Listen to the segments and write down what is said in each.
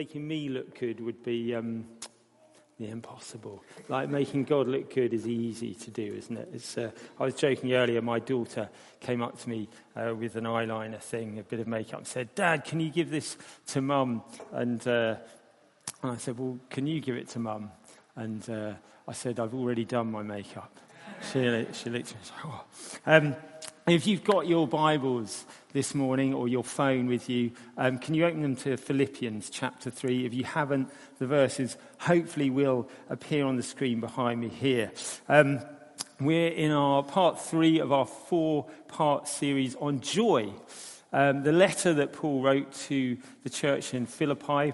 making me look good would be um, the impossible. Like making God look good is easy to do, isn't it? Uh, I was joking earlier. My daughter came up to me uh, with an eyeliner thing, a bit of makeup, and said, "Dad, can you give this to Mum?" And, uh, and I said, "Well, can you give it to Mum?" And uh, I said, "I've already done my makeup." She, she looked at me and said, "Oh." Um, if you've got your Bibles this morning or your phone with you, um, can you open them to Philippians chapter 3? If you haven't, the verses hopefully will appear on the screen behind me here. Um, we're in our part three of our four part series on joy. Um, the letter that Paul wrote to the church in Philippi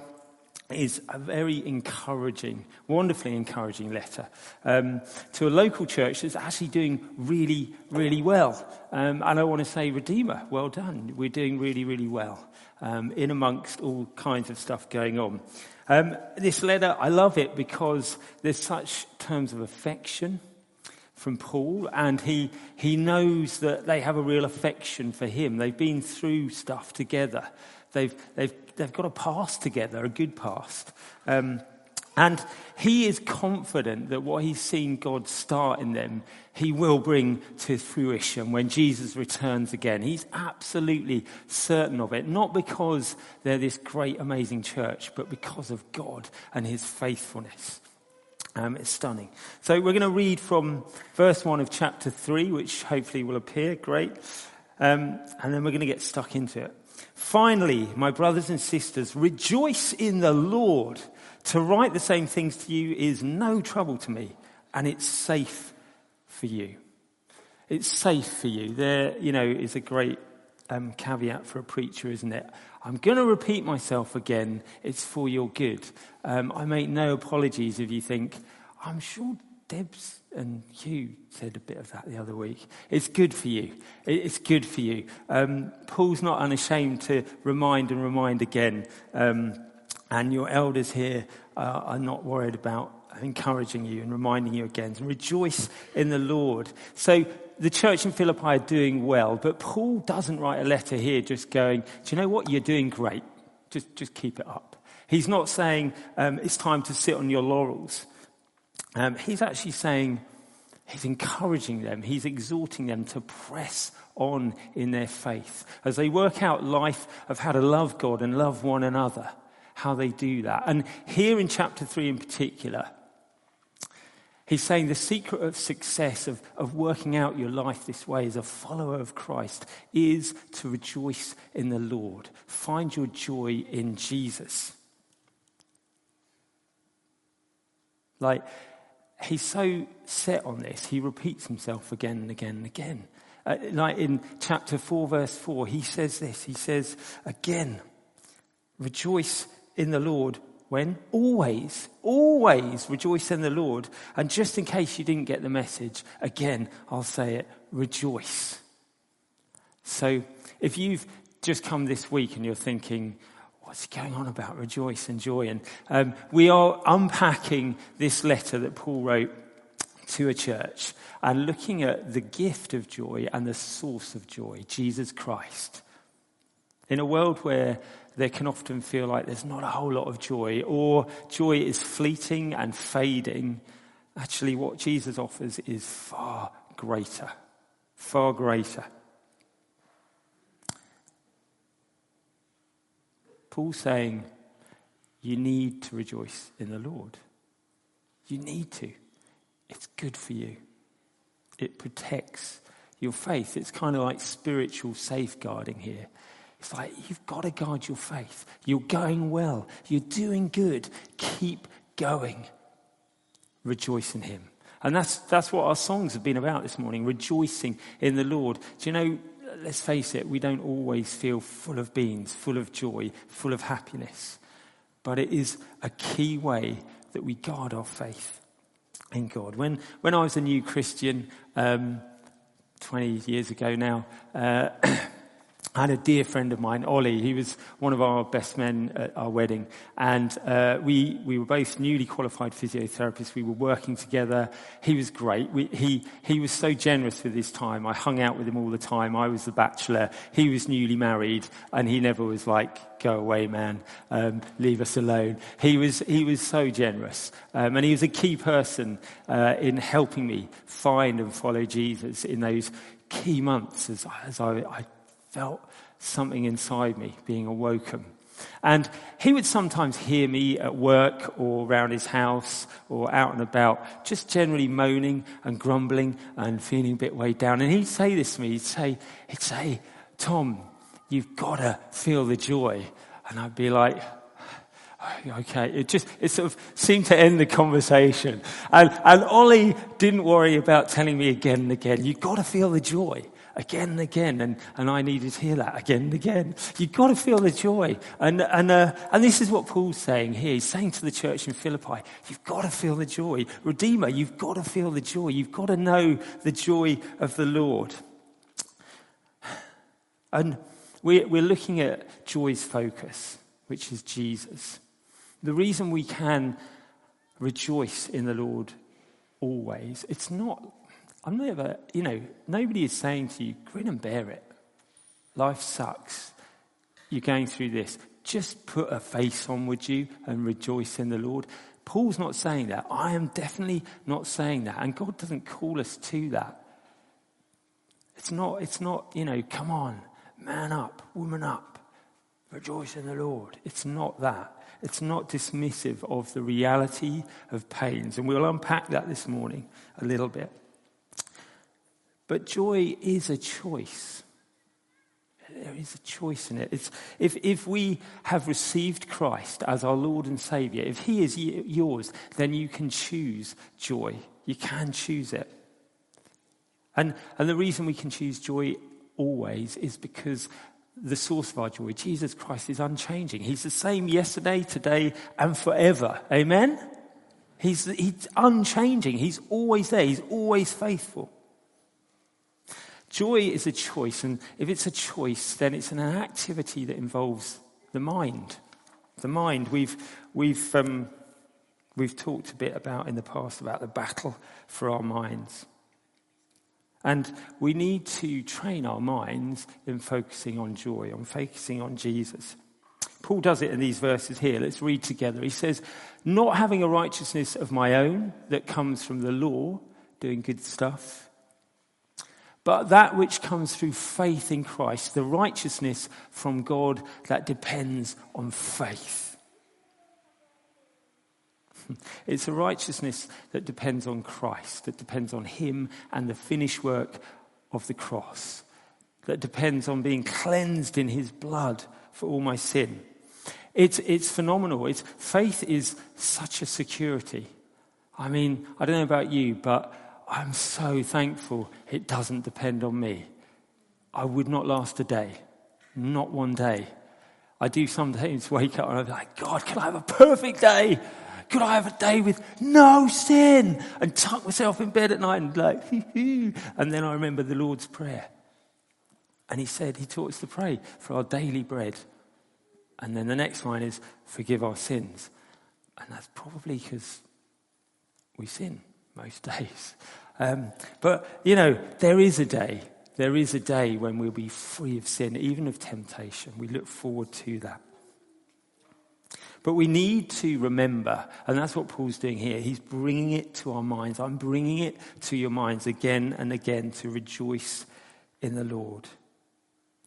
is a very encouraging, wonderfully encouraging letter um, to a local church that's actually doing really, really well. Um, and I want to say, Redeemer, well done. We're doing really, really well um, in amongst all kinds of stuff going on. Um, this letter, I love it because there's such terms of affection from Paul, and he, he knows that they have a real affection for him. They've been through stuff together. They've, they've they've got a past together, a good past. Um, and he is confident that what he's seen God start in them, he will bring to fruition when Jesus returns again. He's absolutely certain of it, not because they're this great, amazing church, but because of God and his faithfulness. Um, it's stunning. So we're going to read from verse 1 of chapter 3, which hopefully will appear. Great. Um, and then we're going to get stuck into it. Finally, my brothers and sisters, rejoice in the Lord. To write the same things to you is no trouble to me, and it's safe for you. It's safe for you. There, you know, is a great um, caveat for a preacher, isn't it? I'm going to repeat myself again. It's for your good. Um, I make no apologies if you think, I'm sure Deb's and Hugh said a bit of that the other week. It's good for you. It's good for you. Um, Paul's not unashamed to remind and remind again. Um, and your elders here uh, are not worried about encouraging you and reminding you again. Rejoice in the Lord. So the church in Philippi are doing well, but Paul doesn't write a letter here just going, Do you know what? You're doing great. Just, just keep it up. He's not saying um, it's time to sit on your laurels. Um, he's actually saying, he's encouraging them, he's exhorting them to press on in their faith as they work out life of how to love God and love one another, how they do that. And here in chapter 3 in particular, He's saying the secret of success, of, of working out your life this way as a follower of Christ, is to rejoice in the Lord. Find your joy in Jesus. Like, he's so set on this, he repeats himself again and again and again. Uh, like in chapter 4, verse 4, he says this. He says, again, rejoice in the Lord. When? Always, always rejoice in the Lord. And just in case you didn't get the message, again, I'll say it rejoice. So if you've just come this week and you're thinking, what's going on about rejoice and joy? And um, we are unpacking this letter that Paul wrote to a church and looking at the gift of joy and the source of joy, Jesus Christ. In a world where there can often feel like there's not a whole lot of joy, or joy is fleeting and fading, actually, what Jesus offers is far greater. Far greater. Paul's saying, you need to rejoice in the Lord. You need to. It's good for you. It protects your faith. It's kind of like spiritual safeguarding here. It's like you've got to guard your faith. You're going well. You're doing good. Keep going. Rejoice in Him. And that's, that's what our songs have been about this morning rejoicing in the Lord. Do you know, let's face it, we don't always feel full of beans, full of joy, full of happiness. But it is a key way that we guard our faith in God. When, when I was a new Christian, um, 20 years ago now, uh, I had a dear friend of mine, Ollie. He was one of our best men at our wedding. And uh, we, we were both newly qualified physiotherapists. We were working together. He was great. We, he, he was so generous with his time. I hung out with him all the time. I was the bachelor. He was newly married. And he never was like, go away, man. Um, leave us alone. He was, he was so generous. Um, and he was a key person uh, in helping me find and follow Jesus in those key months as, as I, I felt something inside me being awoken. And he would sometimes hear me at work or around his house or out and about, just generally moaning and grumbling and feeling a bit weighed down. And he'd say this to me. He'd say, he'd say, Tom, you've got to feel the joy. And I'd be like, oh, okay. It just, it sort of seemed to end the conversation. And, and Ollie didn't worry about telling me again and again, you've got to feel the joy again and again, and, and I needed to hear that again and again. You've got to feel the joy. And, and, uh, and this is what Paul's saying here. He's saying to the church in Philippi, you've got to feel the joy. Redeemer, you've got to feel the joy. You've got to know the joy of the Lord. And we're, we're looking at joy's focus, which is Jesus. The reason we can rejoice in the Lord always, it's not I'm never, you know, nobody is saying to you, grin and bear it. Life sucks. You're going through this. Just put a face on, would you, and rejoice in the Lord. Paul's not saying that. I am definitely not saying that. And God doesn't call us to that. It's not, it's not, you know, come on, man up, woman up, rejoice in the Lord. It's not that. It's not dismissive of the reality of pains. And we'll unpack that this morning a little bit. But joy is a choice. There is a choice in it. It's, if, if we have received Christ as our Lord and Savior, if He is yours, then you can choose joy. You can choose it. And, and the reason we can choose joy always is because the source of our joy, Jesus Christ, is unchanging. He's the same yesterday, today, and forever. Amen? He's, he's unchanging. He's always there. He's always faithful. Joy is a choice, and if it's a choice, then it's an activity that involves the mind. The mind. We've, we've, um, we've talked a bit about in the past about the battle for our minds. And we need to train our minds in focusing on joy, on focusing on Jesus. Paul does it in these verses here. Let's read together. He says, Not having a righteousness of my own that comes from the law, doing good stuff but that which comes through faith in Christ, the righteousness from God that depends on faith. It's a righteousness that depends on Christ, that depends on Him and the finished work of the cross, that depends on being cleansed in His blood for all my sin. It's, it's phenomenal. It's, faith is such a security. I mean, I don't know about you, but I'm so thankful it doesn't depend on me. I would not last a day, not one day. I do sometimes wake up and I'm like, God, can I have a perfect day? Could I have a day with no sin? And tuck myself in bed at night and like, and then I remember the Lord's Prayer. And he said, he taught us to pray for our daily bread. And then the next line is, forgive our sins. And that's probably because we sin most days. Um, but, you know, there is a day. There is a day when we'll be free of sin, even of temptation. We look forward to that. But we need to remember, and that's what Paul's doing here. He's bringing it to our minds. I'm bringing it to your minds again and again to rejoice in the Lord.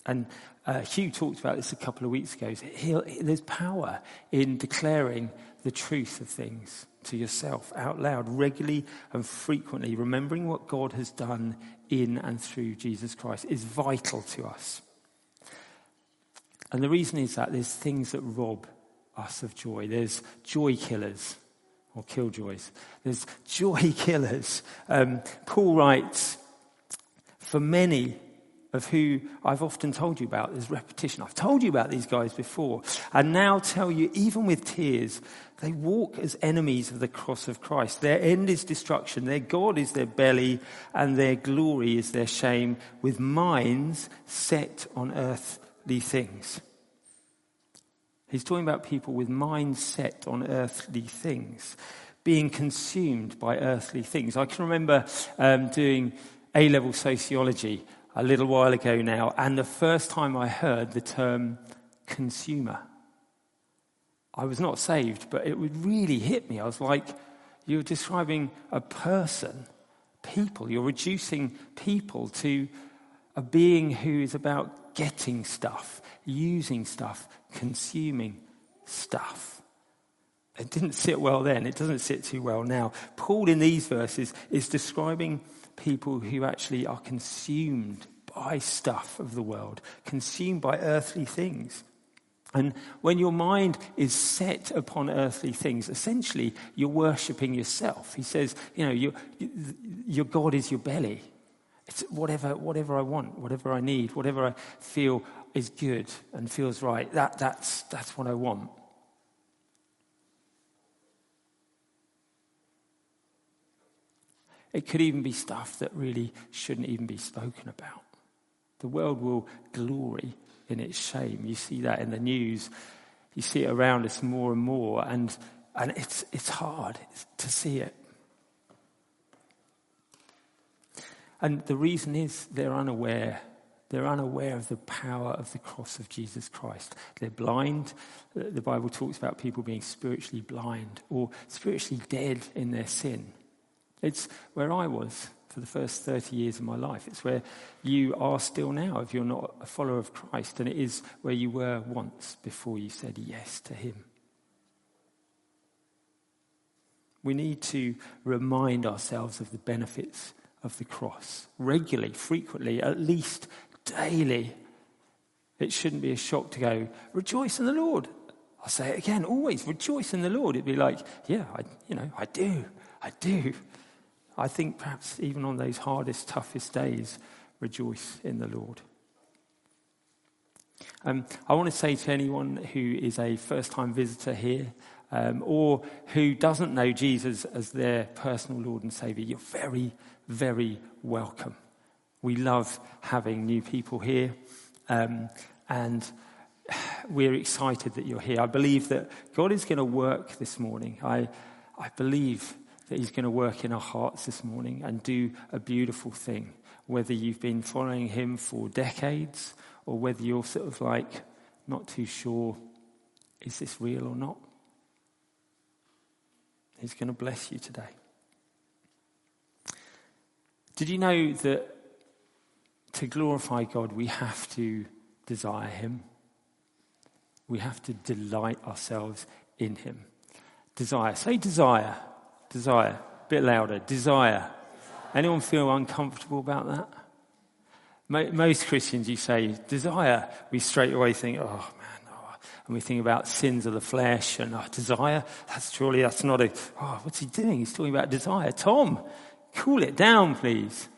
And uh, Hugh talked about this a couple of weeks ago. He'll, there's power in declaring the truth of things to yourself out loud, regularly and frequently, remembering what God has done in and through Jesus Christ is vital to us. And the reason is that there's things that rob us of joy. There's joy killers or killjoys. There's joy killers. Um, Paul writes, For many of who I've often told you about. There's repetition. I've told you about these guys before. And now tell you, even with tears, they walk as enemies of the cross of Christ. Their end is destruction. Their God is their belly, and their glory is their shame, with minds set on earthly things. He's talking about people with minds set on earthly things, being consumed by earthly things. I can remember um, doing A level sociology a little while ago now, and the first time I heard the term consumer, I was not saved, but it would really hit me. I was like, you're describing a person, people. You're reducing people to a being who is about getting stuff, using stuff, consuming stuff. It didn't sit well then. It doesn't sit too well now. Paul, in these verses, is describing people who actually are consumed by stuff of the world, consumed by earthly things. And when your mind is set upon earthly things, essentially you're worshipping yourself. He says, you know, your, your God is your belly. It's whatever, whatever I want, whatever I need, whatever I feel is good and feels right. That, that's, that's what I want. It could even be stuff that really shouldn't even be spoken about. The world will glory in its shame. You see that in the news. You see it around us more and more, and, and it's, it's hard to see it. And the reason is they're unaware. They're unaware of the power of the cross of Jesus Christ. They're blind. The Bible talks about people being spiritually blind or spiritually dead in their sin. It's where I was for the first 30 years of my life. It's where you are still now if you're not a follower of Christ, and it is where you were once before you said yes to Him. We need to remind ourselves of the benefits of the cross regularly, frequently, at least daily. It shouldn't be a shock to go, rejoice in the Lord. I'll say it again, always rejoice in the Lord. It'd be like, yeah, I, you know, I do, I do. I think perhaps even on those hardest, toughest days, rejoice in the Lord. Um, I want to say to anyone who is a first time visitor here um, or who doesn't know Jesus as their personal Lord and Saviour, you're very, very welcome. We love having new people here, um, and we're excited that you're here. I believe that God is going to work this morning. I, I believe that He's going to work in our hearts this morning and do a beautiful thing. Whether you've been following Him for decades or whether you're sort of like not too sure, is this real or not? He's going to bless you today. Did you know that to glorify God, we have to desire Him? We have to delight ourselves in Him. Desire. Say desire. Desire. A bit louder. Desire. Anyone feel uncomfortable about that? Most Christians, you say desire, we straight away think, oh man, oh. and we think about sins of the flesh and oh, desire. That's surely that's not a. Oh, what's he doing? He's talking about desire. Tom, cool it down, please.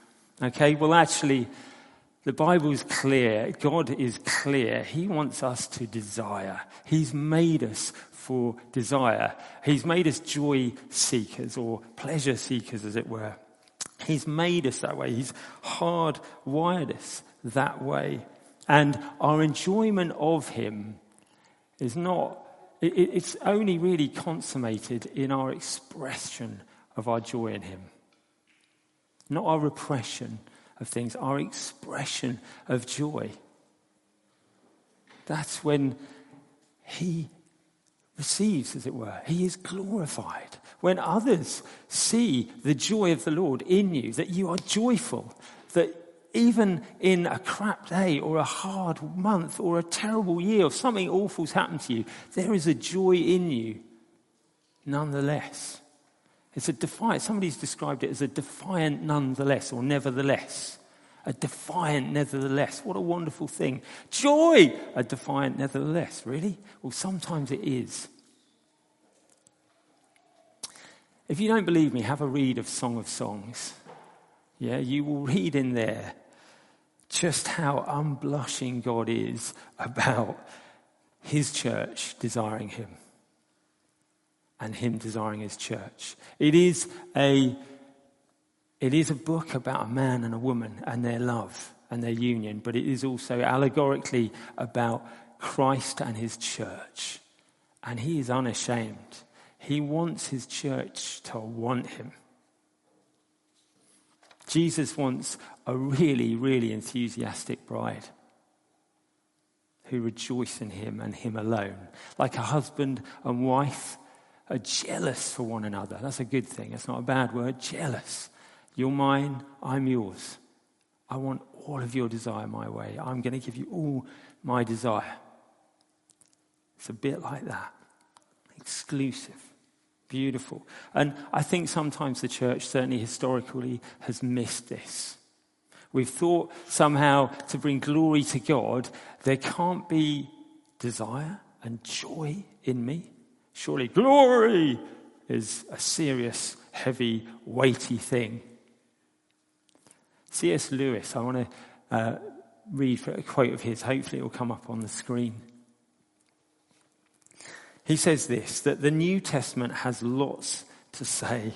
Okay. Well, actually, the Bible's clear. God is clear. He wants us to desire. He's made us for desire. He's made us joy seekers or pleasure seekers, as it were. He's made us that way. He's hardwired us that way. And our enjoyment of Him is not, it's only really consummated in our expression of our joy in Him, not our repression of things, our expression of joy. That's when He receives, as it were. He is glorified. When others see the joy of the Lord in you, that you are joyful, that even in a crap day or a hard month or a terrible year or something awful's happened to you, there is a joy in you nonetheless. It's a defiant, somebody's described it as a defiant nonetheless or nevertheless. A defiant nevertheless. What a wonderful thing. Joy! A defiant nevertheless. Really? Well, sometimes it is. If you don't believe me, have a read of Song of Songs. Yeah, you will read in there just how unblushing God is about his church desiring him and him desiring his church. It is a it is a book about a man and a woman and their love and their union, but it is also allegorically about Christ and his church. And he is unashamed. He wants his church to want him. Jesus wants a really, really enthusiastic bride who rejoice in him and him alone. Like a husband and wife are jealous for one another. That's a good thing. That's not a bad word. Jealous. You're mine, I'm yours. I want all of your desire my way. I'm going to give you all my desire. It's a bit like that. Exclusive. Beautiful. And I think sometimes the church, certainly historically, has missed this. We've thought somehow to bring glory to God, there can't be desire and joy in me. Surely glory is a serious, heavy, weighty thing. C.S. Lewis, I want to uh, read a quote of his. Hopefully, it will come up on the screen. He says this that the New Testament has lots to say.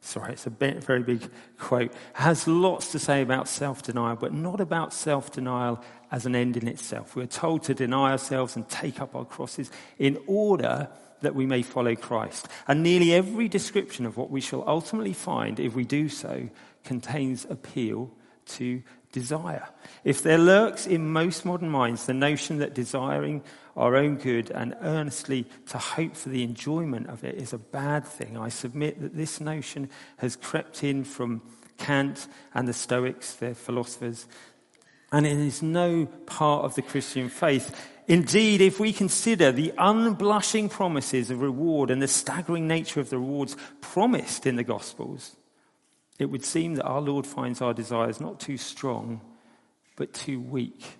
Sorry, it's a very big quote. Has lots to say about self denial, but not about self denial as an end in itself. We're told to deny ourselves and take up our crosses in order that we may follow Christ. And nearly every description of what we shall ultimately find if we do so contains appeal to desire. If there lurks in most modern minds the notion that desiring our own good and earnestly to hope for the enjoyment of it is a bad thing. I submit that this notion has crept in from Kant and the Stoics, their philosophers, and it is no part of the Christian faith. Indeed, if we consider the unblushing promises of reward and the staggering nature of the rewards promised in the Gospels, it would seem that our Lord finds our desires not too strong, but too weak.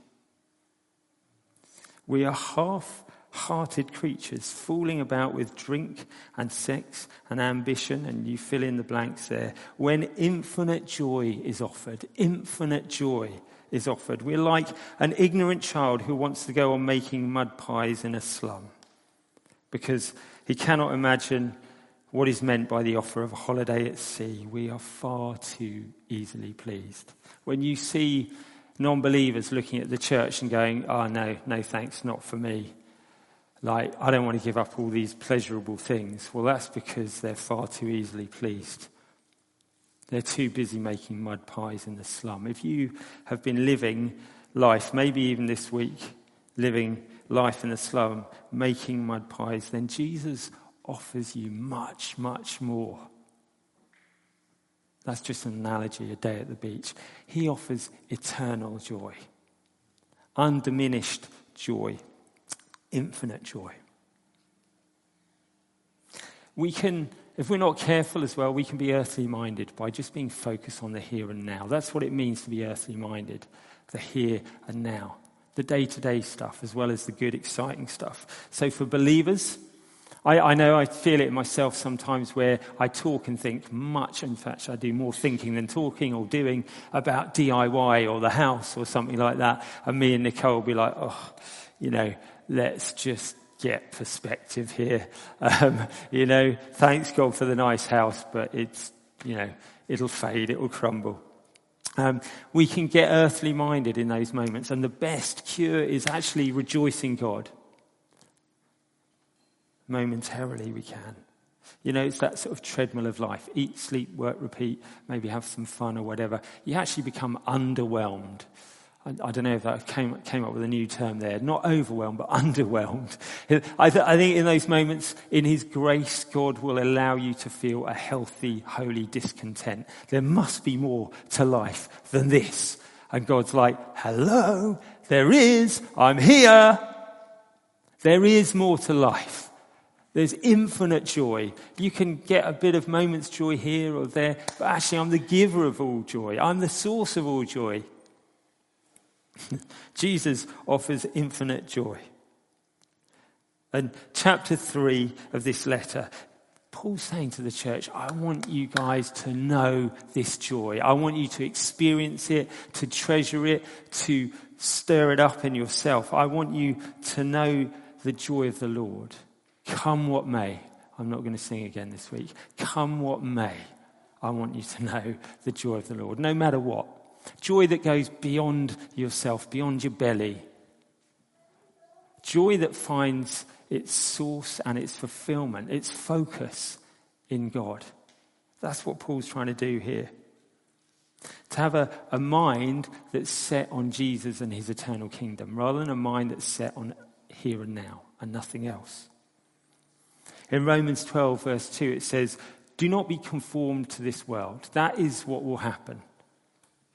We are half hearted creatures fooling about with drink and sex and ambition, and you fill in the blanks there, when infinite joy is offered. Infinite joy is offered. We're like an ignorant child who wants to go on making mud pies in a slum because he cannot imagine what is meant by the offer of a holiday at sea. We are far too easily pleased. When you see non believers looking at the church and going, oh, no, no thanks, not for me. Like, I don't want to give up all these pleasurable things. Well, that's because they're far too easily pleased. They're too busy making mud pies in the slum. If you have been living life, maybe even this week, living life in the slum, making mud pies, then Jesus offers you much, much more. That's just an analogy, a day at the beach. He offers eternal joy, undiminished joy, infinite joy. We can, if we're not careful as well, we can be earthly minded by just being focused on the here and now. That's what it means to be earthly minded the here and now, the day to day stuff as well as the good, exciting stuff. So for believers, I, I, know I feel it myself sometimes where I talk and think much, in fact, I do more thinking than talking or doing about DIY or the house or something like that. And me and Nicole will be like, oh, you know, let's just get perspective here. Um, you know, thanks God for the nice house, but it's, you know, it'll fade, it'll crumble. Um, we can get earthly minded in those moments, and the best cure is actually rejoicing God momentarily we can. You know, it's that sort of treadmill of life eat, sleep, work, repeat, maybe have some fun or whatever. You actually become underwhelmed. I, I don't know if that came, came up with a new term there. Not overwhelmed, but underwhelmed. I, th- I think in those moments, in His grace, God will allow you to feel a healthy, holy discontent. There must be more to life than this. And God's like, hello, there is, I'm here. There is more to life. There's infinite joy. You can get a bit of moment's joy here or there, but actually, I'm the giver of all joy. I'm the source of all joy. Jesus offers infinite joy. And chapter 3 of this letter Paul's saying to the church, I want you guys to know this joy. I want you to experience it, to treasure it, to stir it up in yourself. I want you to know the joy of the Lord. Come what may. I'm not going to sing again this week. Come what may. I want you to know the joy of the Lord, no matter what. Joy that goes beyond yourself, beyond your belly. Joy that finds its source and its fulfillment, its focus in God. That's what Paul's trying to do here. To have a, a mind that's set on Jesus and his eternal kingdom, rather than a mind that's set on here and now and nothing else. In Romans 12, verse 2, it says, Do not be conformed to this world. That is what will happen.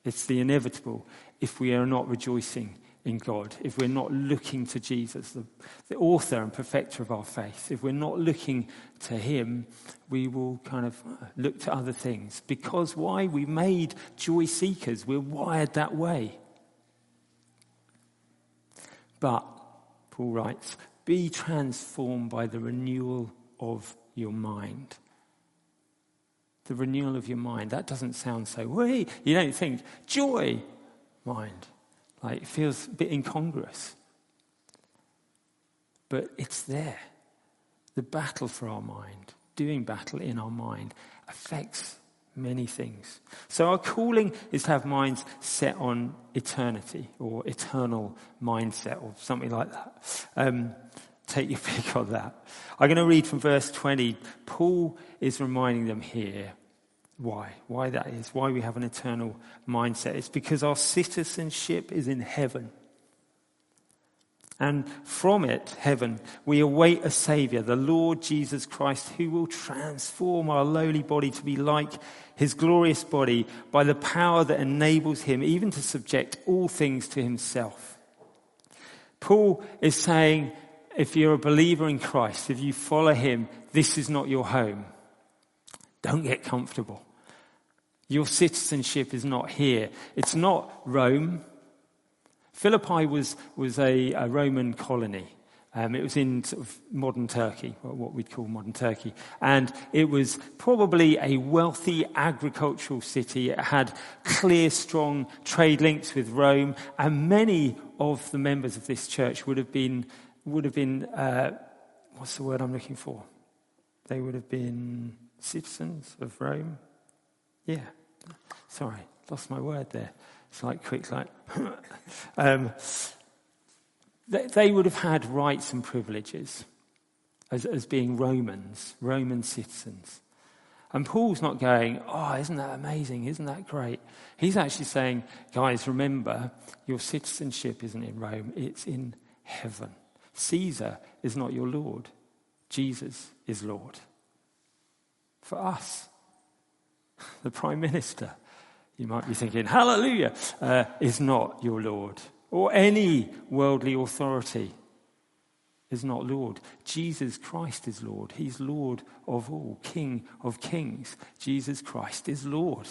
It's the inevitable if we are not rejoicing in God, if we're not looking to Jesus, the, the, author and perfecter of our faith, if we're not looking to Him, we will kind of look to other things. Because why? We made joy seekers, we're wired that way. But, Paul writes, be transformed by the renewal of your mind. The renewal of your mind. That doesn't sound so, way. You don't think, joy, mind. Like, it feels a bit incongruous. But it's there. The battle for our mind, doing battle in our mind, affects many things. So, our calling is to have minds set on eternity or eternal mindset or something like that. Um, take your pick on that. I'm going to read from verse 20. Paul is reminding them here why? Why that is? Why we have an eternal mindset? It's because our citizenship is in heaven. And from it, heaven, we await a Savior, the Lord Jesus Christ, who will transform our lowly body to be like his glorious body by the power that enables him even to subject all things to himself. Paul is saying, if you're a believer in Christ, if you follow him, this is not your home. Don't get comfortable. Your citizenship is not here. It's not Rome. Philippi was, was a, a Roman colony. Um, it was in sort of modern Turkey, what we'd call modern Turkey. And it was probably a wealthy agricultural city. It had clear, strong trade links with Rome. And many of the members of this church would have been, would have been uh, what's the word I'm looking for? They would have been citizens of Rome. Yeah. Sorry, lost my word there. It's like quick, like. um, they, they, would have had rights and privileges as, as being Romans, Roman citizens. And Paul's not going, oh, isn't that amazing? Isn't that great? He's actually saying, guys, remember, your citizenship isn't in Rome, it's in heaven. Caesar is not your Lord, Jesus is Lord. For us, the Prime Minister, you might be thinking, hallelujah, uh, is not your Lord. Or any worldly authority is not Lord. Jesus Christ is Lord. He's Lord of all, King of kings. Jesus Christ is Lord.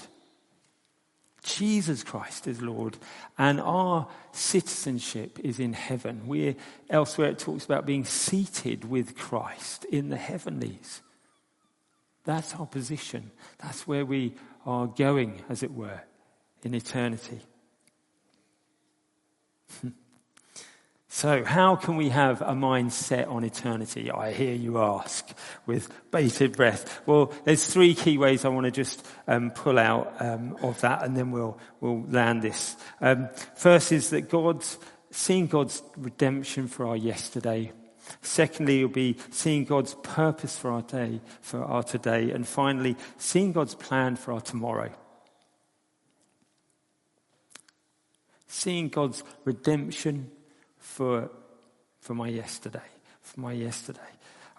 Jesus Christ is Lord, and our citizenship is in heaven. We're elsewhere it talks about being seated with Christ in the heavenlies. That's our position. That's where we are going, as it were, in eternity. so, how can we have a mind set on eternity? I hear you ask with bated breath. Well, there's three key ways I want to just um, pull out um, of that, and then we'll, we'll land this. Um, first is that God's seeing God's redemption for our yesterday Secondly, you'll be seeing God's purpose for our day, for our today. And finally, seeing God's plan for our tomorrow. Seeing God's redemption for, for my yesterday. For my yesterday.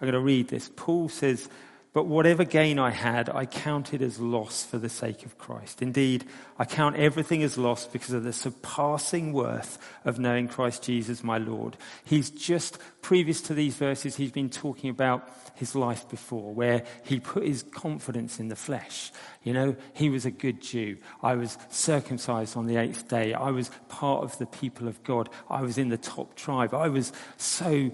I'm going to read this. Paul says, but whatever gain I had, I counted as loss for the sake of Christ. Indeed, I count everything as loss because of the surpassing worth of knowing Christ Jesus, my Lord. He's just, previous to these verses, he's been talking about his life before, where he put his confidence in the flesh. You know, he was a good Jew. I was circumcised on the eighth day. I was part of the people of God. I was in the top tribe. I was so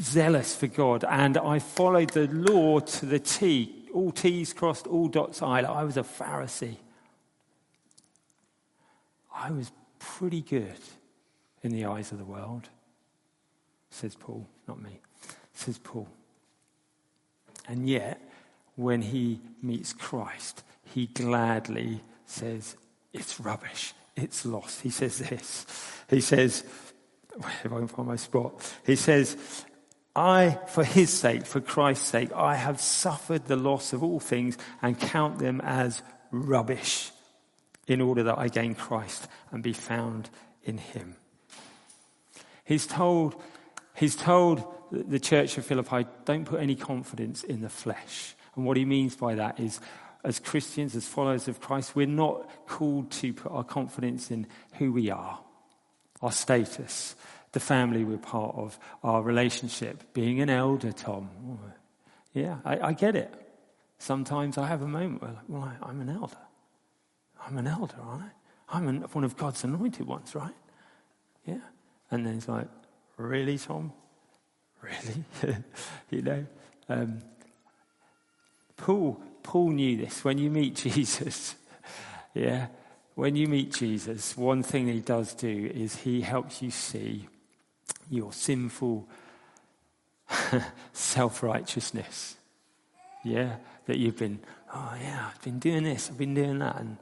zealous for God, and I followed the law to the T. All T's crossed, all dots I. I was a Pharisee. I was pretty good in the eyes of the world, says Paul, not me, says Paul. And yet, when he meets Christ, he gladly says, It's rubbish, it's lost. He says this. He says, if I can find my spot, he says, I, for his sake, for Christ's sake, I have suffered the loss of all things and count them as rubbish in order that I gain Christ and be found in him. He's told, he's told the church of Philippi, don't put any confidence in the flesh. And what he means by that is, as Christians, as followers of Christ, we're not called to put our confidence in who we are, our status, the family we're part of, our relationship, being an elder, Tom. Yeah, I, I get it. Sometimes I have a moment where, like, well, I, am an elder. I'm an elder, aren't I? I'm an, one of God's anointed ones, right? Yeah. And then it's like, really, Tom? Really? you know? Um, Paul, Paul knew this. When you meet Jesus, yeah, when you meet Jesus, one thing he does do is he helps you see your sinful self righteousness. Yeah, that you've been, oh yeah, I've been doing this, I've been doing that, and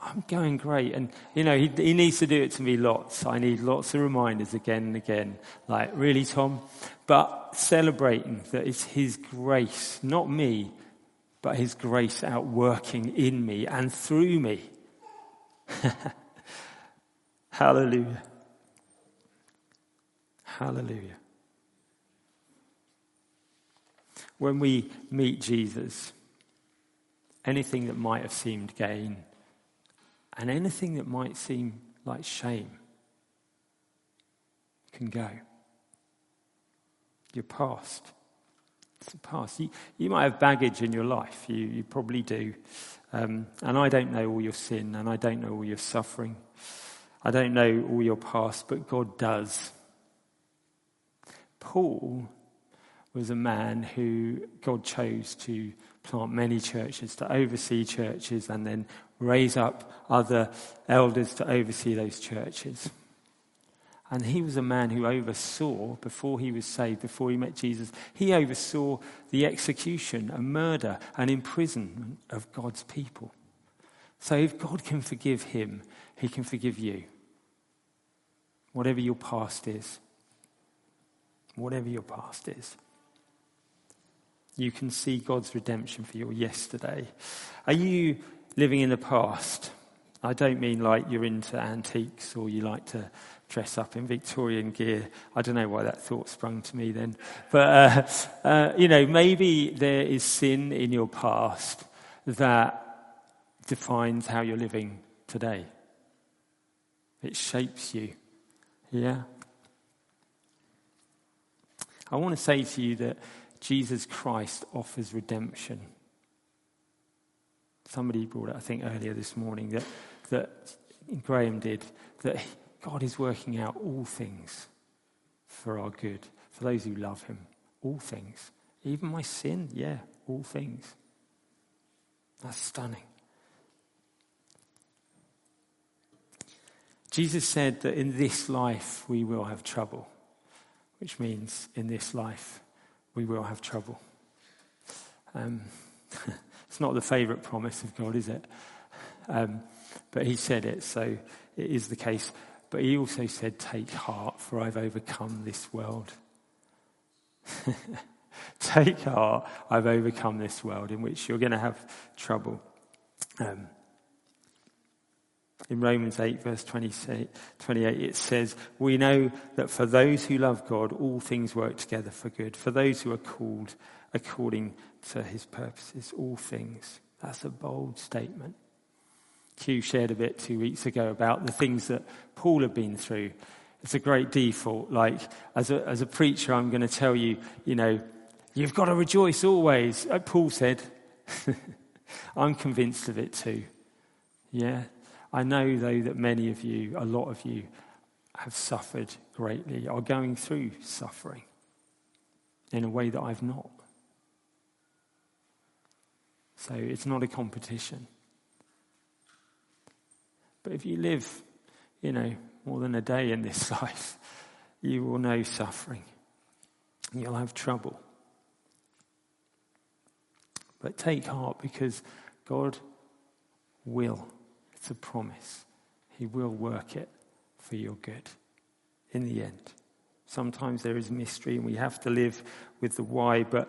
I'm going great. And, you know, he, he needs to do it to me lots. I need lots of reminders again and again. Like, really, Tom? But celebrating that it's his grace, not me, but his grace out working in me and through me. Hallelujah. Hallelujah. When we meet Jesus, anything that might have seemed gain and anything that might seem like shame can go. Your past. It's the past. You, you might have baggage in your life. You, you probably do. Um, and I don't know all your sin and I don't know all your suffering. I don't know all your past, but God does. Paul was a man who God chose to plant many churches, to oversee churches, and then raise up other elders to oversee those churches. And he was a man who oversaw, before he was saved, before he met Jesus, he oversaw the execution, a murder, an imprisonment of God's people. So if God can forgive him, he can forgive you. Whatever your past is whatever your past is. You can see God's redemption for your yesterday. Are you living in the past? I don't mean like you're into antiques or you like to dress up in Victorian gear. I don't know why that thought sprung to me then. But, uh, uh, you know, maybe there is sin in your past that defines how you're living today. It shapes you. Yeah? I want to say to you that Jesus Christ offers redemption. Somebody brought it, I think, earlier this morning that, that Graham did, that God is working out all things for our good, for those who love Him. All things. Even my sin, yeah, all things. That's stunning. Jesus said that in this life we will have trouble which means in this life we will have trouble. Um, it's not the favourite promise of God, is it? Um, but he said it, so it is the case. But he also said, Take heart, for I've overcome this world. Take heart, I've overcome this world in which you're going to have trouble. Um, in Romans 8, verse 28, it says, We know that for those who love God, all things work together for good. For those who are called according to his purposes, all things. That's a bold statement. Hugh shared a bit two weeks ago about the things that Paul had been through. It's a great default. Like, as a, as a preacher, I'm going to tell you, you know, you've got to rejoice always. Uh, Paul said, I'm convinced of it too. Yeah, I know, though, that many of you, a lot of you, have suffered greatly, are going through suffering. in a way that I've not. So it's not a competition. But if you live, you know, more than a day in this life, you will know suffering. You'll have trouble. But take heart because God will. It's a promise. He will work it for your good in the end. Sometimes there is mystery and we have to live with the why, but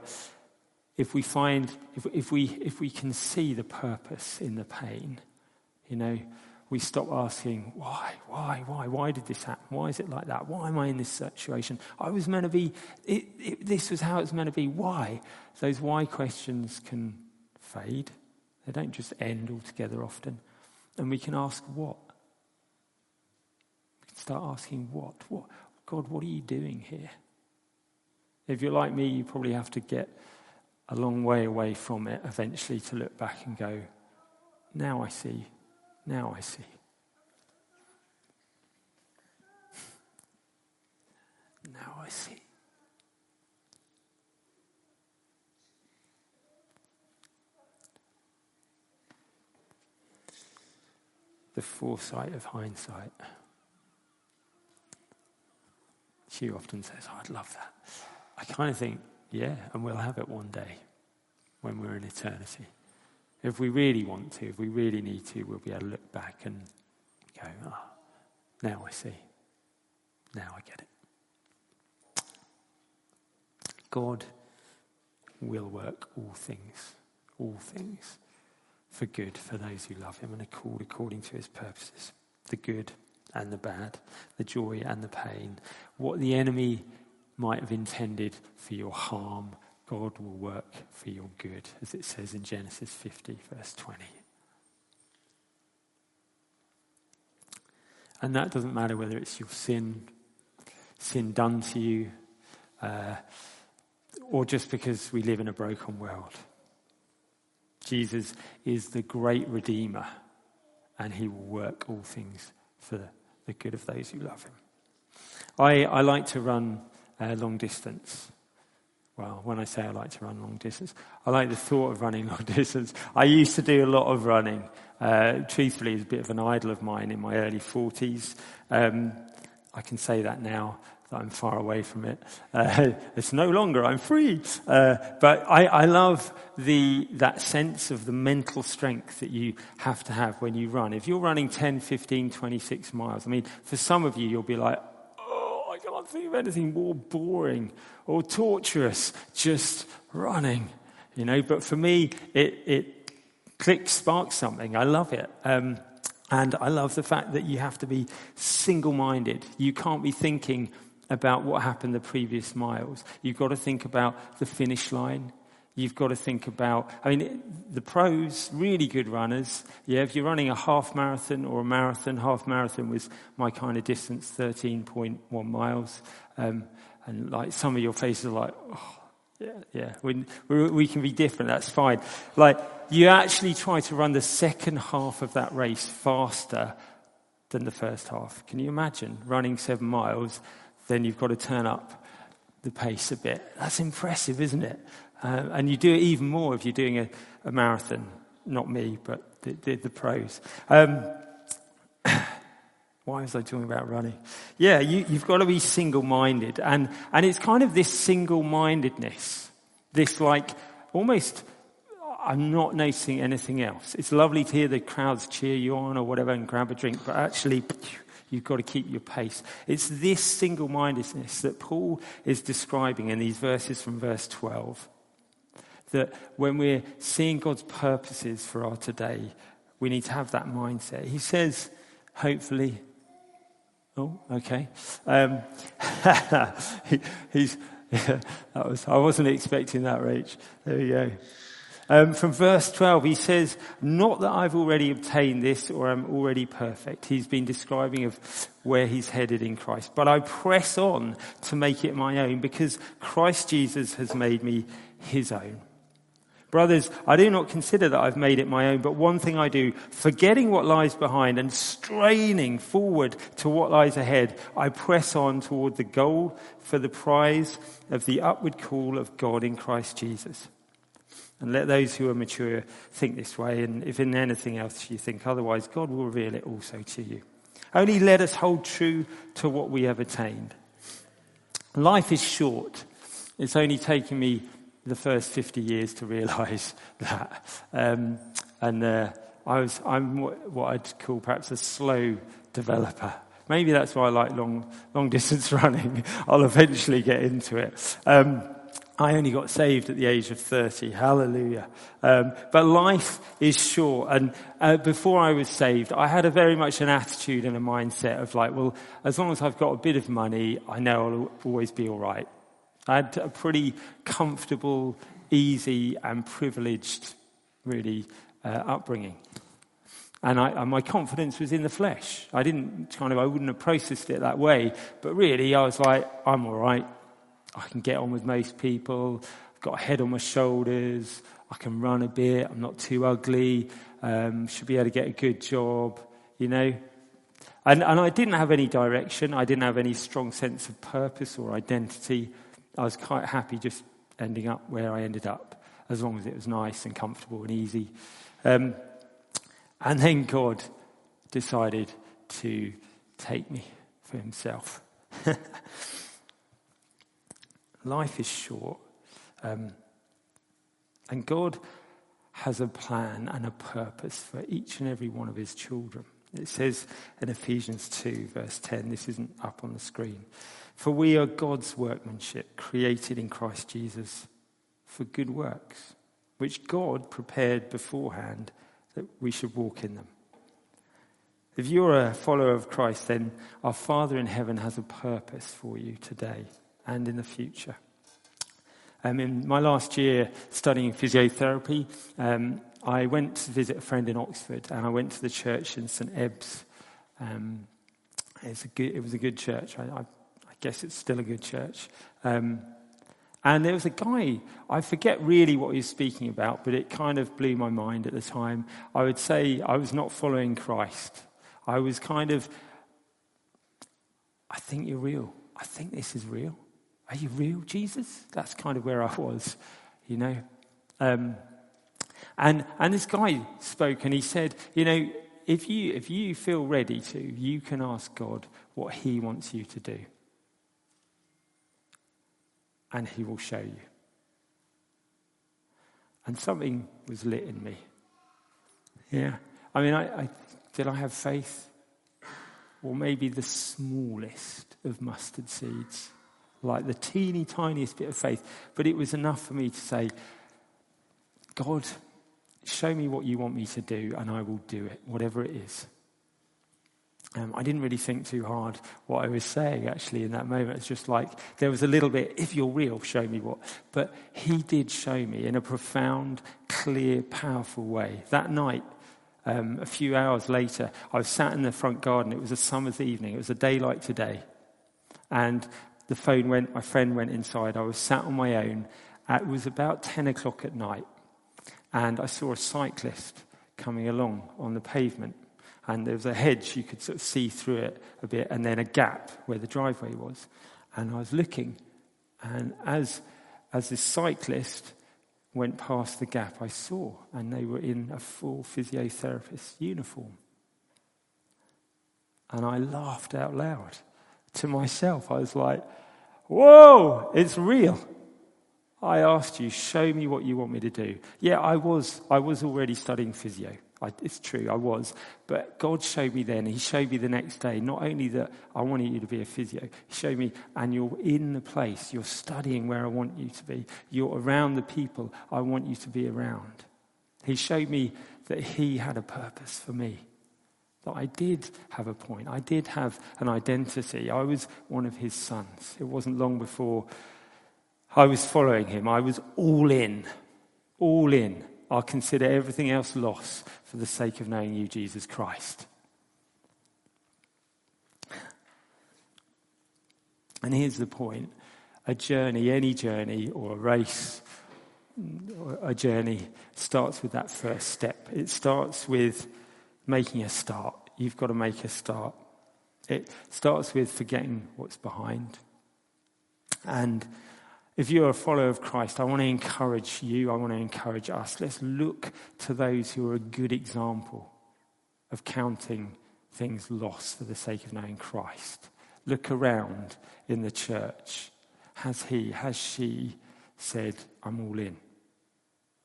if we find, if, if, we, if we can see the purpose in the pain, you know, we stop asking, why, why, why, why did this happen? Why is it like that? Why am I in this situation? I was meant to be, it, it, this was how it's meant to be. Why? Those why questions can fade. They don't just end altogether often. And we can ask what? We can start asking what? What? God, what are you doing here? If you're like me, you probably have to get a long way away from it eventually to look back and go, now I see. Now I see. now I see. The foresight of hindsight. She often says, oh, I'd love that. I kind of think, yeah, and we'll have it one day when we're in eternity. If we really want to, if we really need to, we'll be able to look back and go, ah, oh, now I see. Now I get it. God will work all things, all things for good for those who love him and are called according to his purposes. The good and the bad, the joy and the pain. What the enemy might have intended for your harm, God will work for your good, as it says in Genesis 50, verse 20. And that doesn't matter whether it's your sin, sin done to you, uh, or just because we live in a broken world. Jesus is the great Redeemer, and he will work all things for the good of those who love him. I, I like to run uh, long distance. Well, when I say I like to run long distance, I like the thought of running long distance. I used to do a lot of running. Uh, truthfully, it's a bit of an idol of mine in my early 40s. Um, I can say that now that I'm far away from it. Uh, it's no longer, I'm free. Uh, but I, I, love the, that sense of the mental strength that you have to have when you run. If you're running 10, 15, 26 miles, I mean, for some of you, you'll be like, oh, I can't think of anything more boring or torturous just running, you know. But for me, it, it clicks, sparks something. I love it. Um, and I love the fact that you have to be single minded. You can't be thinking about what happened the previous miles. You've got to think about the finish line. You've got to think about, I mean, the pros, really good runners. Yeah, if you're running a half marathon or a marathon, half marathon was my kind of distance, 13.1 miles. Um, and like some of your faces are like, oh, yeah, yeah, we, we can be different, that's fine. Like, you actually try to run the second half of that race faster than the first half. Can you imagine running seven miles? Then you've got to turn up the pace a bit. That's impressive, isn't it? Uh, and you do it even more if you're doing a, a marathon. Not me, but the, the, the pros. Um, why was I talking about running? Yeah, you, have got to be single minded. And, and it's kind of this single mindedness, this like almost, I'm not noticing anything else. It's lovely to hear the crowds cheer you on or whatever and grab a drink, but actually, you've got to keep your pace. It's this single mindedness that Paul is describing in these verses from verse 12 that when we're seeing God's purposes for our today, we need to have that mindset. He says, hopefully, oh, okay. Um, he, he's, yeah, that was, I wasn't expecting that, Rach. There we go. Um, from verse 12, he says, not that I've already obtained this or I'm already perfect. He's been describing of where he's headed in Christ. But I press on to make it my own because Christ Jesus has made me his own. Brothers, I do not consider that I've made it my own, but one thing I do, forgetting what lies behind and straining forward to what lies ahead, I press on toward the goal for the prize of the upward call of God in Christ Jesus. And let those who are mature think this way, and if in anything else you think otherwise, God will reveal it also to you. Only let us hold true to what we have attained. Life is short. It's only taken me the first 50 years to realize that. Um, and uh, I was, I'm what I'd call perhaps a slow developer. Maybe that's why I like long, long distance running. I'll eventually get into it. Um, I only got saved at the age of 30. Hallelujah. Um, but life is short. And uh, before I was saved, I had a very much an attitude and a mindset of like, well, as long as I've got a bit of money, I know I'll always be all right. I had a pretty comfortable, easy, and privileged, really, uh, upbringing. And, I, and, my confidence was in the flesh. I didn't kind of, I wouldn't have processed it that way. But really, I was like, I'm all right. I can get on with most people. I've got a head on my shoulders. I can run a bit. I'm not too ugly. Um, should be able to get a good job, you know. And, and I didn't have any direction. I didn't have any strong sense of purpose or identity. I was quite happy just ending up where I ended up, as long as it was nice and comfortable and easy. Um, and then God decided to take me for himself. Life is short. Um, and God has a plan and a purpose for each and every one of his children. It says in Ephesians 2, verse 10, this isn't up on the screen. For we are God's workmanship, created in Christ Jesus for good works, which God prepared beforehand that we should walk in them. If you're a follower of Christ, then our Father in heaven has a purpose for you today and in the future. Um, in my last year studying physiotherapy, um, I went to visit a friend in Oxford and I went to the church in St. Ebbe's. Um, good, it was a good church. I, I guess it's still a good church. Um, and there was a guy, I forget really what he was speaking about, but it kind of blew my mind at the time. I would say I was not following Christ. I was kind of, I think you're real. I think this is real. Are you real, Jesus? That's kind of where I was, you know. Um, and, and this guy spoke and he said, you know, if you, if you feel ready to, you can ask God what he wants you to do and he will show you. And something was lit in me. Yeah. I mean, I, I, did I have faith? Or maybe the smallest of mustard seeds, like the teeny tiniest bit of faith. But it was enough for me to say, God, show me what you want me to do, and I will do it, whatever it is. Um, I didn't really think too hard what I was saying actually in that moment. It's just like there was a little bit, if you're real, show me what. But he did show me in a profound, clear, powerful way. That night, um, a few hours later, I was sat in the front garden. It was a summer's evening, it was a day like today. And the phone went, my friend went inside. I was sat on my own. It was about 10 o'clock at night. And I saw a cyclist coming along on the pavement and there was a hedge, you could sort of see through it a bit, and then a gap where the driveway was. And I was looking, and as, as this cyclist went past the gap, I saw, and they were in a full physiotherapist uniform. And I laughed out loud to myself. I was like, whoa, it's real. I asked you, show me what you want me to do. Yeah, I was, I was already studying physio. I, it's true, I was. But God showed me then, He showed me the next day, not only that I wanted you to be a physio, He showed me, and you're in the place, you're studying where I want you to be, you're around the people I want you to be around. He showed me that He had a purpose for me. That I did have a point, I did have an identity. I was one of His sons. It wasn't long before I was following Him, I was all in, all in. I'll consider everything else loss for the sake of knowing you, Jesus Christ. And here's the point a journey, any journey or a race, a journey starts with that first step. It starts with making a start. You've got to make a start. It starts with forgetting what's behind. And if you're a follower of Christ, I want to encourage you, I want to encourage us. Let's look to those who are a good example of counting things lost for the sake of knowing Christ. Look around in the church. Has he, has she said, I'm all in?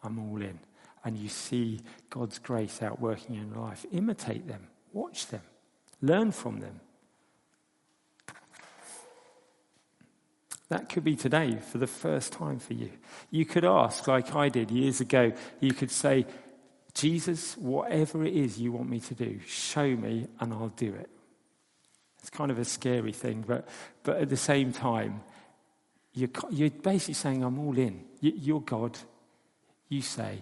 I'm all in. And you see God's grace out working in your life. Imitate them, watch them, learn from them. That could be today for the first time for you. You could ask, like I did years ago, you could say, Jesus, whatever it is you want me to do, show me and I'll do it. It's kind of a scary thing, but, but at the same time, you're, you're basically saying, I'm all in. You're God. You say,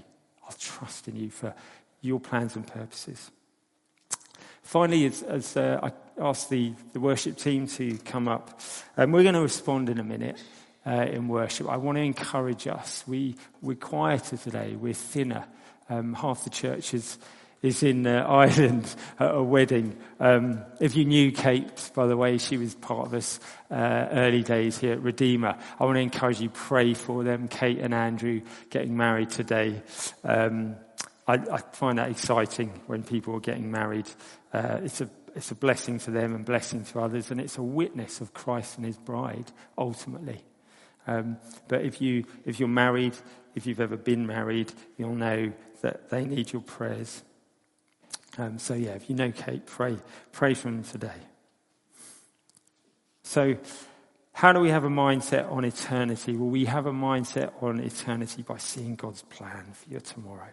I'll trust in you for your plans and purposes. Finally, as, as uh, I ask the, the worship team to come up, um, we're going to respond in a minute uh, in worship. I want to encourage us. We, we're quieter today, we're thinner. Um, half the church is, is in uh, Ireland at a wedding. Um, if you knew Kate, by the way, she was part of us uh, early days here at Redeemer. I want to encourage you pray for them. Kate and Andrew getting married today. Um, I, I, find that exciting when people are getting married. Uh, it's a it's a blessing to them and blessing to others, and it's a witness of Christ and His bride ultimately. Um, but if you if you're married, if you've ever been married, you'll know that they need your prayers. Um, so yeah, if you know Kate, pray pray for him today. So. How do we have a mindset on eternity? Well, we have a mindset on eternity by seeing God's plan for your tomorrow.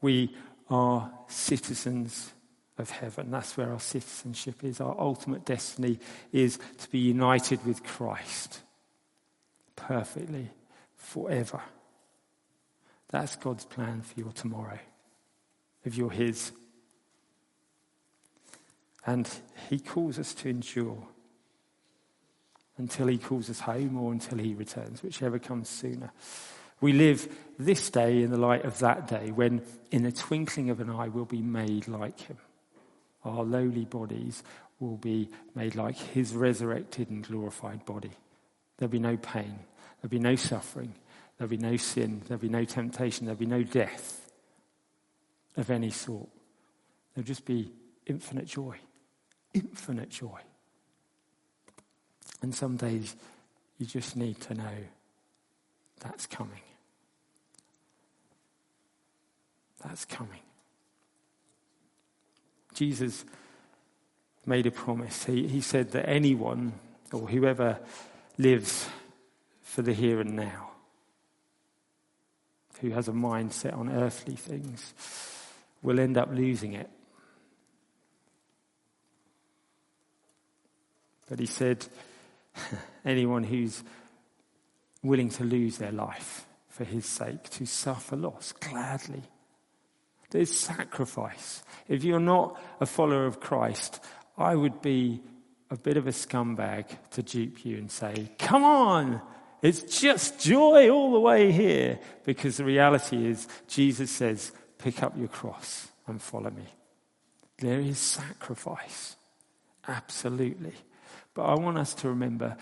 We are citizens of heaven. That's where our citizenship is. Our ultimate destiny is to be united with Christ perfectly, forever. That's God's plan for your tomorrow, if you're His. And He calls us to endure until He calls us home or until He returns, whichever comes sooner. We live this day in the light of that day when, in the twinkling of an eye, we'll be made like Him. Our lowly bodies will be made like His resurrected and glorified body. There'll be no pain, there'll be no suffering, there'll be no sin, there'll be no temptation, there'll be no death of any sort. There'll just be infinite joy. Infinite joy. And some days you just need to know that's coming. That's coming. Jesus made a promise. He, he said that anyone or whoever lives for the here and now, who has a mindset on earthly things, will end up losing it. But he said, anyone who's willing to lose their life for his sake, to suffer loss gladly, there's sacrifice. If you're not a follower of Christ, I would be a bit of a scumbag to dupe you and say, come on, it's just joy all the way here. Because the reality is, Jesus says, pick up your cross and follow me. There is sacrifice. Absolutely. But I want us to remember,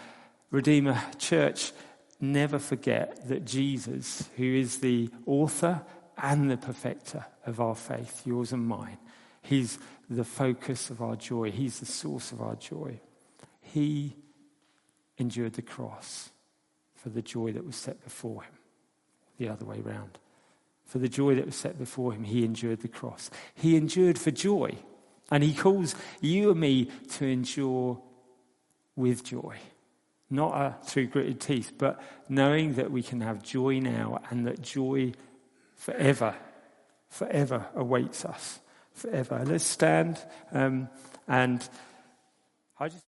Redeemer Church, never forget that Jesus, who is the author and the perfecter of our faith, yours and mine. He's the focus of our joy, He's the source of our joy. He endured the cross for the joy that was set before Him, the other way round. For the joy that was set before Him, He endured the cross. He endured for joy. And He calls you and me to endure with joy. Not uh, through gritted teeth, but knowing that we can have joy now and that joy forever, forever awaits us. Forever. Let's stand um, and I just.